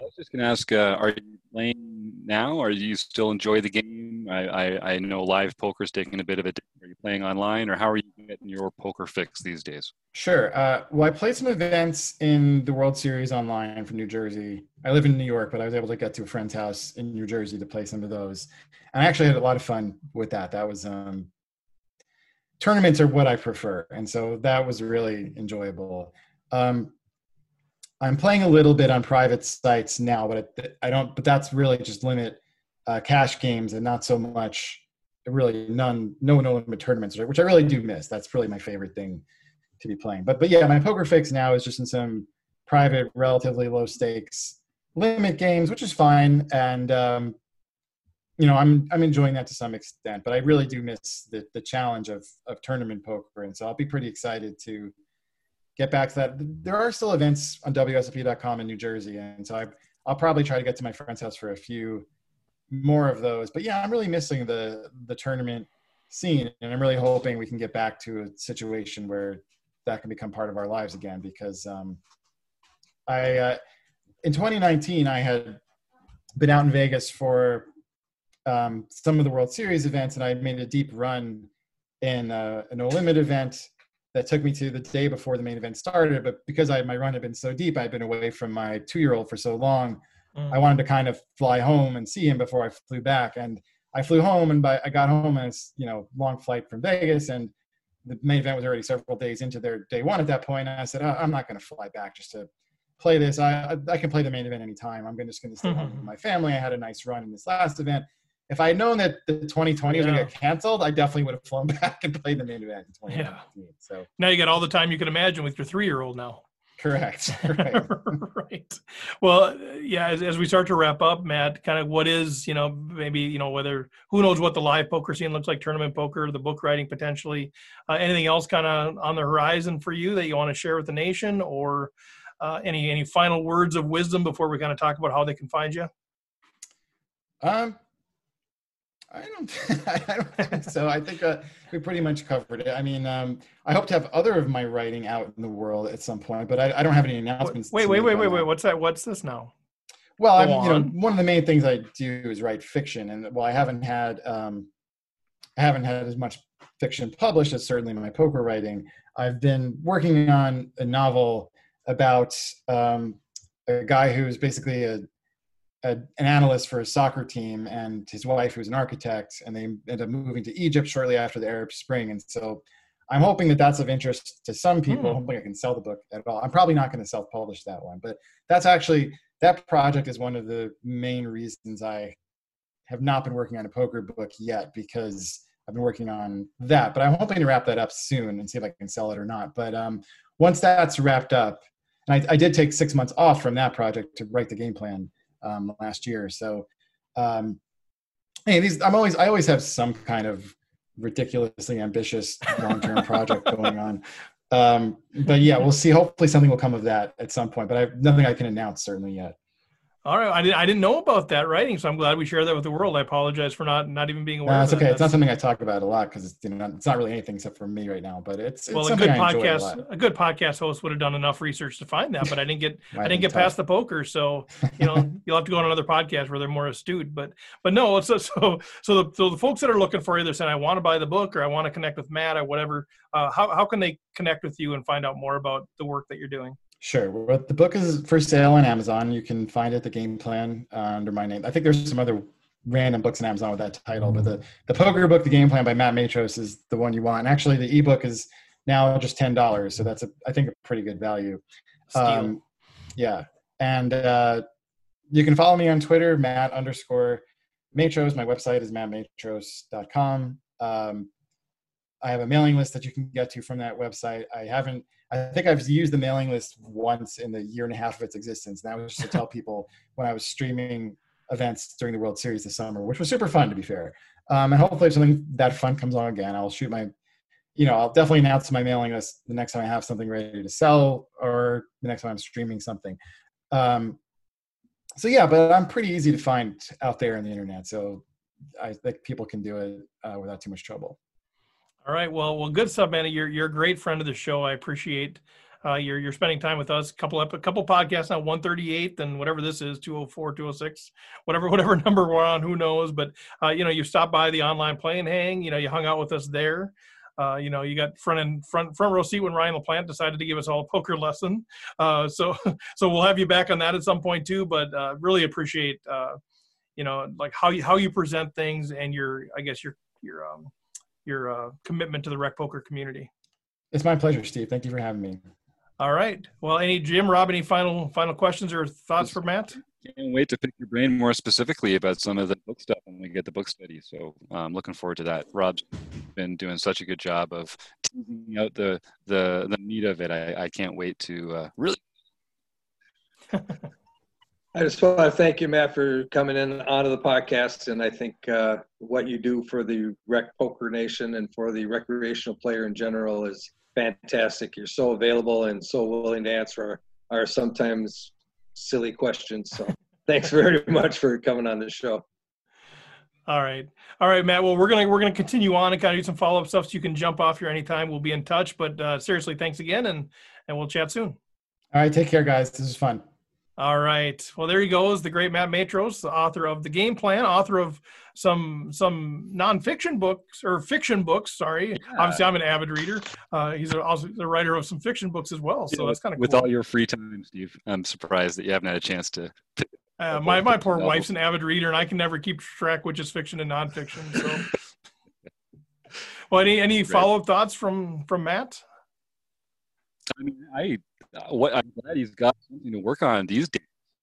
I was just going to ask, uh, are you playing now? Or do you still enjoy the game? I, I, I know live poker's taking a bit of a. Are you playing online, or how are you getting your poker fix these days? Sure. Uh, well, I played some events in the World Series online from New Jersey. I live in New York, but I was able to get to a friend's house in New Jersey to play some of those. And I actually had a lot of fun with that. That was um, tournaments are what I prefer, and so that was really enjoyable. Um, I'm playing a little bit on private sites now, but I, don't. But that's really just limit uh, cash games and not so much really none no no limit tournaments, which I really do miss. That's really my favorite thing to be playing. But but yeah, my poker fix now is just in some private, relatively low stakes limit games, which is fine. And um, you know, I'm I'm enjoying that to some extent. But I really do miss the the challenge of of tournament poker, and so I'll be pretty excited to get back to that. There are still events on WSOP.com in New Jersey, and so I I'll probably try to get to my friend's house for a few more of those. But yeah, I'm really missing the the tournament scene, and I'm really hoping we can get back to a situation where that can become part of our lives again. Because um, I uh, in 2019 I had been out in Vegas for um, some of the World Series events, and I made a deep run in uh, a no limit event that took me to the day before the main event started. But because I my run had been so deep, I'd been away from my two year old for so long. Mm. I wanted to kind of fly home and see him before I flew back. And I flew home, and by I got home, and it's you know long flight from Vegas, and the main event was already several days into their day one at that point. And I said, "I- I'm not going to fly back just to play this. I I I can play the main event anytime. I'm just going to stay home with my family. I had a nice run in this last event. If I had known that the 2020 was going to get canceled, I definitely would have flown back and played the main event in 2019. So Now you got all the time you can imagine with your three year old now. Correct. Right. right. Well, yeah. As, as, we start to wrap up, Matt, kind of what is you know maybe you know whether who knows what the live poker scene looks like, tournament poker, the book writing potentially, uh, anything else kind of on the horizon for you that you want to share with the nation, or uh, any any final words of wisdom before we kind of talk about how they can find you? Um, I don't, I don't think so. I think uh, we pretty much covered it. I mean, um, I hope to have other of my writing out in the world at some point, but I, I don't have any announcements. Wait, wait, wait, wait, wait. What's that? What's this now? Well, I'm, you know, one of the main things I do is write fiction, and well, I haven't had, um, I haven't had as much fiction published as certainly my poker writing. I've been working on a novel about um, a guy who's basically a a, an analyst for a soccer team and his wife who's an architect and they end up moving to egypt shortly after the arab spring. And so i'm hoping that that's of interest to some people. Mm. hoping i can sell the book at all. I'm probably not going to self-publish that one but that's actually that project is one of the main reasons i have not been working on a poker book yet because i've been working on that. But i'm hoping to wrap that up soon and see if i can sell it or not. But um, once that's wrapped up and I, I did take six months off from that project to write the game plan um, last year. So, um, hey, these I'm always I always have some kind of ridiculously ambitious long-term project going on. Um, but yeah, we'll see. Hopefully, something will come of that at some point. But I have nothing I can announce certainly yet. All right, I didn't, I didn't know about that writing, so I'm glad we share that with the world. I apologize for not not even being aware. No, it's okay. It's not something I talk about a lot because it's, you know, it's not really anything except for me right now. But it's, it's well, a good podcast. A, a, good podcast host would have done enough research to find that, but I didn't get I didn't get tough. past the poker. So you know, you'll have to go on another podcast where they're more astute. But but no, so so so the so the folks that are looking for you, they're saying I want to buy the book or I want to connect with Matt or whatever. Uh, how how can they connect with you and find out more about the work that you're doing? Sure. Well, the book is for sale on Amazon. You can find it, the game plan, uh, under my name. I think there's some other random books on Amazon with that title, but the, the poker book, The Game Plan by Matt Matros is the one you want. And actually, the ebook is now just $10. So that's, a, I think, a pretty good value. Um, yeah. And uh, you can follow me on Twitter, Matt underscore Matros. My website is mattmatros.com. Um, I have a mailing list that you can get to from that website. I haven't – I think I've used the mailing list once in the year and a half of its existence. And that was just to tell people when I was streaming events during the World Series this summer, which was super fun to be fair. Um, and hopefully if something that fun comes on again, I'll shoot my, you know, I'll definitely announce my mailing list the next time I have something ready to sell or the next time I'm streaming something. Um, so yeah, but I'm pretty easy to find out there on the internet. So I think people can do it uh, without too much trouble. All right. Well, well, good stuff, man. You're you're a great friend of the show. I appreciate uh, you're you're spending time with us. A couple a couple podcasts now, 138 and whatever this is, 204, 206, whatever whatever number we're on, who knows? But uh, you know, you stopped by the online play and hang. You know, you hung out with us there. Uh, you know, you got front and front front row seat when Ryan LaPlante decided to give us all a poker lesson. Uh, so so we'll have you back on that at some point too. But uh, really appreciate uh, you know like how you how you present things and your I guess your your um, your uh, commitment to the rec poker community. It's my pleasure, Steve. Thank you for having me. All right. Well, any Jim, Rob, any final final questions or thoughts for Matt? Can't wait to pick your brain more specifically about some of the book stuff when we get the book study. So I'm um, looking forward to that. Rob's been doing such a good job of teasing out the the the meat of it. I, I can't wait to uh, really I just want to thank you, Matt, for coming in onto the podcast. And I think uh, what you do for the Rec Poker Nation and for the recreational player in general is fantastic. You're so available and so willing to answer our, our sometimes silly questions. So thanks very much for coming on the show. All right. All right, Matt. Well, we're gonna we're gonna continue on and kind of do some follow up stuff so you can jump off here anytime. We'll be in touch. But uh, seriously, thanks again, and and we'll chat soon. All right. Take care, guys. This is fun. All right. Well, there he goes, the great Matt Matros, the author of the Game Plan, author of some some nonfiction books or fiction books. Sorry, yeah. obviously I'm an avid reader. Uh, he's also the writer of some fiction books as well. So that's kind of with cool. all your free time, Steve. I'm surprised that you haven't had a chance to. Uh, my my poor wife's an avid reader, and I can never keep track which is fiction and nonfiction. So, well, any any follow up thoughts from from Matt? I mean, I what I'm glad he's got something to work on these days.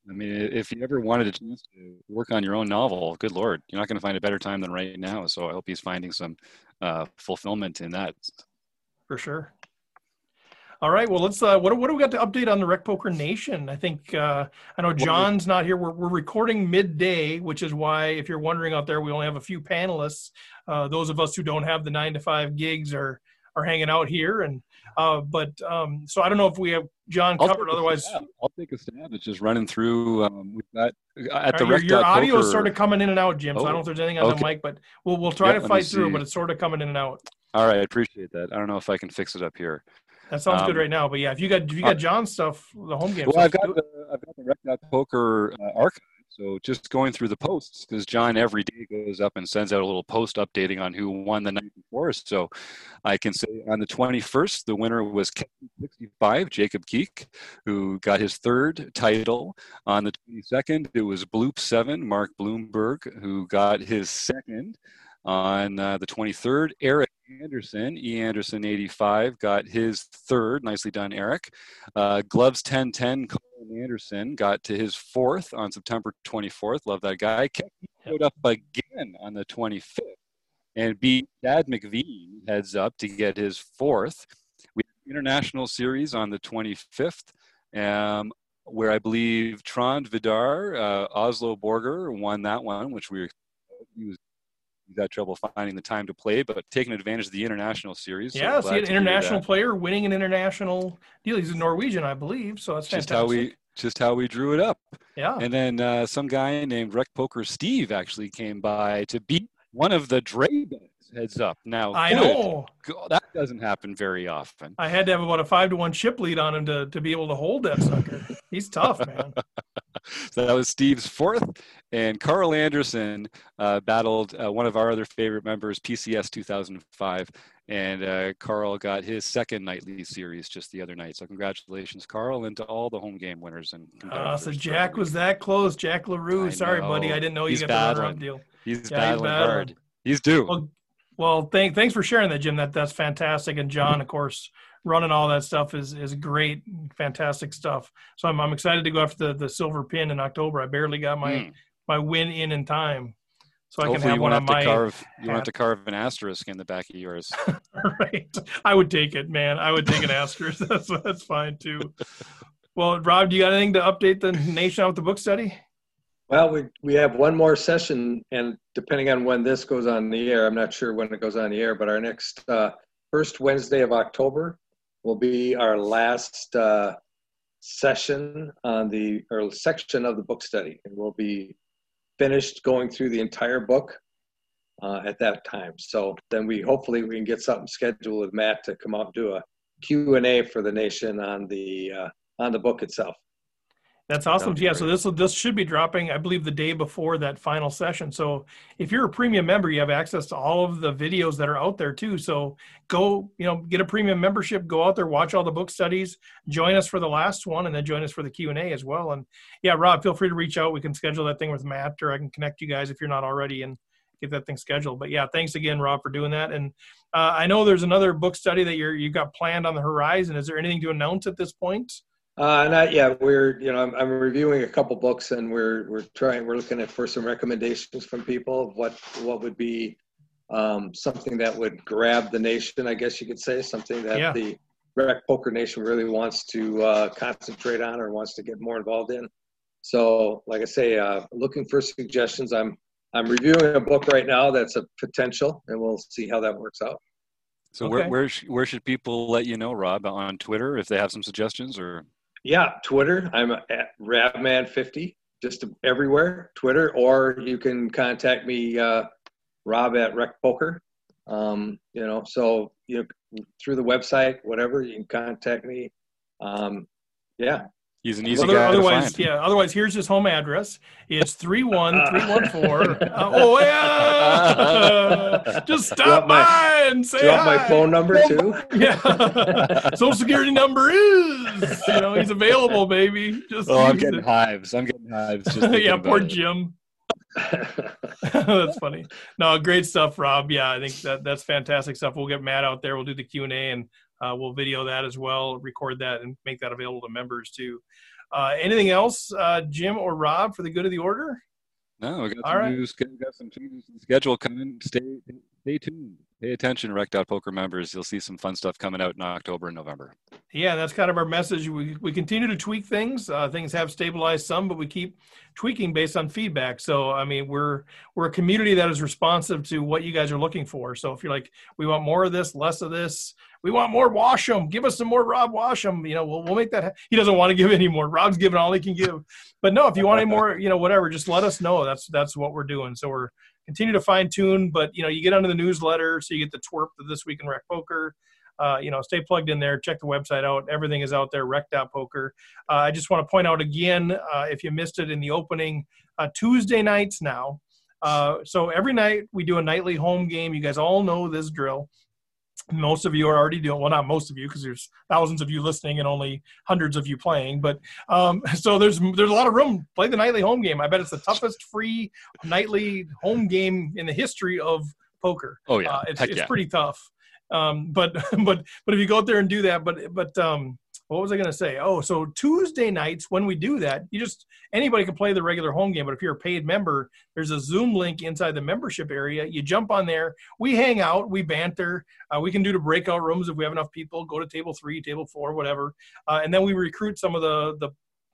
I mean, if you ever wanted a chance to work on your own novel, good lord, you're not going to find a better time than right now. So I hope he's finding some uh, fulfillment in that. For sure. All right. Well, let's. Uh, what what do we got to update on the Rec Poker Nation? I think uh, I know John's not here. We're we're recording midday, which is why, if you're wondering out there, we only have a few panelists. Uh, those of us who don't have the nine to five gigs are are hanging out here, and uh, but um, so I don't know if we have John I'll covered. Otherwise. I'll take a stab. It's just running through. Um, we've got at the your, your audio is sort of coming in and out, Jim. So I don't know Oh, if there's anything on okay. the mic, but we'll we'll try Yeah, to fight through. But it's sort of coming in and out. All right, I appreciate that. I don't know if I can fix it up here. That sounds good Um, right now. But yeah, if you got if you got John's stuff, the home game. Well, I've got the I've got the Rec Poker uh, archive. So just going through the posts because John every day goes up and sends out a little post updating on who won the night before. So I can say on the 21st, the winner was 65, Jacob Keek, who got his third title. On the 22nd, it was Bloop 7, Mark Bloomberg, who got his second. On uh, the 23rd, Eric Anderson, E. Anderson 85, got his third. Nicely done, Eric. Uh, Gloves 1010, Colin Anderson got to his fourth on September 24th. Love that guy. Kept showed up again on the 25th and beat Dad McVean heads up to get his fourth. We have international series on the 25th, um, where I believe Trond Vidar, uh, Oslo Borger won that one, which we were, he was he got trouble finding the time to play, but taking advantage of the international series. Yeah, glad see an international player winning an international deal. He's a Norwegian, I believe. So that's Just fantastic. how we just how we drew it up. yeah. And then uh, some guy named Rec Poker Steve actually came by to beat one of the Draybacks heads up. Now I good know. God, that doesn't happen very often. I had to have about a five to one chip lead on him to, to be able to hold that sucker. He's tough, man. So that was Steve's fourth, and Carl Anderson uh, battled uh, one of our other favorite members, PCS 2005, and uh, Carl got his second nightly series just the other night. So congratulations, Carl, and to all the home game winners and Uh, so Jack was that close. Jack LaRue. Sorry, buddy. I didn't know you He's got the runner-up deal. he's Yeah, he's battling battling. hard. He's due. Well, well, thank, thanks for sharing that, Jim. That that's fantastic. And John, of course, running all that stuff is is great, fantastic stuff. So I'm I'm excited to go after the, the silver pin in October. I barely got my Mm. my win in in time, so I can Hopefully have you one on my. to carve. You have to carve an asterisk in the back of yours. right. I would take it, man. I would take an asterisk. that's that's fine too. Well, Rob, do you got anything to update the nation out with the book study? Well, we, we have one more session, and depending on when this goes on the air, I'm not sure when it goes on the air, but our next uh, first Wednesday of October will be our last uh, session on the or section of the book study, and we'll be finished going through the entire book uh, at that time. So then we hopefully we can get something scheduled with Matt to come out and do a Q and A for the nation on the uh, on the book itself. That's awesome. Be Yeah, so this this should be dropping, I believe, the day before that final session. So if you're a premium member, you have access to all of the videos that are out there too. So go, you know, get a premium membership, go out there, watch all the book studies, join us for the last one, and then join us for the Q and A as well. And yeah, Rob, feel free to reach out. We can schedule that thing with Matt, or I can connect you guys if you're not already and get that thing scheduled. But yeah, thanks again, Rob, for doing that. And uh, I know there's another book study that you're you've got planned on the horizon. Is there anything to announce at this point? Uh, not yet. We're, you know, I'm, I'm reviewing a couple books and we're, we're trying, we're looking at for some recommendations from people of what, what would be um, something that would grab the nation, I guess you could say, something that Yeah. the rec poker nation really wants to uh, concentrate on or wants to get more involved in. So, like I say, uh, looking for suggestions. I'm, I'm reviewing a book right now that's a potential, and we'll see how that works out. So Okay. where where sh- where should people let you know, Rob, on Twitter if they have some suggestions or? Yeah, Twitter. I'm at Rabman50, just everywhere. Twitter, or you can contact me, uh, Rob at Rec Poker. Um, you know, so you know, through the website, whatever, you can contact me. Um, yeah, He's an easy Other- guy to otherwise, find. yeah. Otherwise, here's his home address. It's three one three one four. Uh, Oh yeah! Just stop want my- by and say do you want hi. my phone number too? Yeah. Social security number is. You know he's available, baby. Just Oh, I'm getting it. hives. I'm getting hives. Just yeah, about poor it. Jim. that's funny. No, great stuff, Rob. Yeah, I think that that's fantastic stuff. We'll get Matt out there. We'll do the Q and A, and uh, we'll video that as well, record that, and make that available to members too. Uh, anything else, uh, Jim or Rob, for the good of the order? No, we got All some right. news. Got some changes to the schedule coming. Stay stay tuned. Pay attention, Rec Dot Poker members. You'll see some fun stuff coming out in October and November. Yeah, that's kind of our message. We, we continue to tweak things. Uh, things have stabilized some, but we keep tweaking based on feedback. So, I mean, we're we're a community that is responsive to what you guys are looking for. So, if you're like, we want more of this, less of this, we want more Washam, give us some more Rob Washam. You know, we'll we'll make that. Ha- he doesn't want to give any more. Rob's giving all he can give. But no, if you want any more, you know, whatever, just let us know. That's that's what we're doing. So we're continue to fine tune. But you know, you get under the newsletter, so you get the twerp of this week in rec poker uh, you know, stay plugged in there. Check the website out. Everything is out there. Rec.poker. Uh, I just want to point out again, uh, if you missed it in the opening, uh, Tuesday nights now. Uh, so every night we do a nightly home game. You guys all know this drill. Most of you are already doing well, not most of you, because there's thousands of you listening and only hundreds of you playing. But um, so there's there's a lot of room. Play the nightly home game. I bet it's the toughest free nightly home game in the history of poker. Oh yeah, Uh, it's Heck it's yeah. pretty tough. Um, but but but if you go out there and do that, but but um, what was I going to say? Oh, so Tuesday nights when we do that, you just anybody can play the regular home game. But if you're a paid member, there's a Zoom link inside the membership area. You jump on there. We hang out. We banter. Uh, we can do the breakout rooms if we have enough people. Go to table three, table four, whatever, uh, and then we recruit some of the the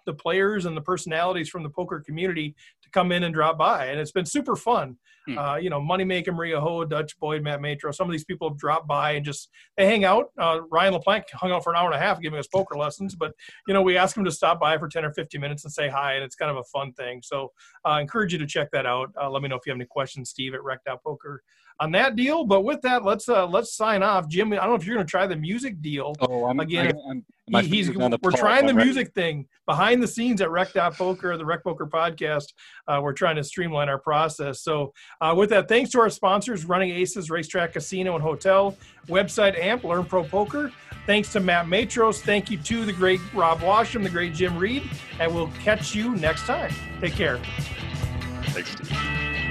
the players and the personalities from the poker community to come in and drop by, and it's been super fun. Hmm. Uh, you know, Moneymaker, Maria Ho, Dutch Boyd, Matt Matro. Some of these people have dropped by and just they hang out. Uh, Ryan LaPlante hung out for an hour and a half giving us poker lessons, but you know, we ask him to stop by for 10 or 15 minutes and say hi, and it's kind of a fun thing. So I uh, encourage you to check that out. Uh, let me know if you have any questions, Steve at Rec.poker on that deal. But with that, let's uh, let's sign off. Jim, I don't know if you're going to try the music deal. Oh, I'm Again, I, I'm, my He- he's finger's on the we're trying the I'm ready. music thing behind the scenes at Rec Poker, the Rec Poker podcast. Uh, we're trying to streamline our process. So, uh, with that, thanks to our sponsors, Running Aces Racetrack Casino and Hotel, website AMP, Learn Pro Poker. Thanks to Matt Matros. Thank you to the great Rob Washam, the great Jim Reed, and we'll catch you next time. Take care. Thanks, Steve.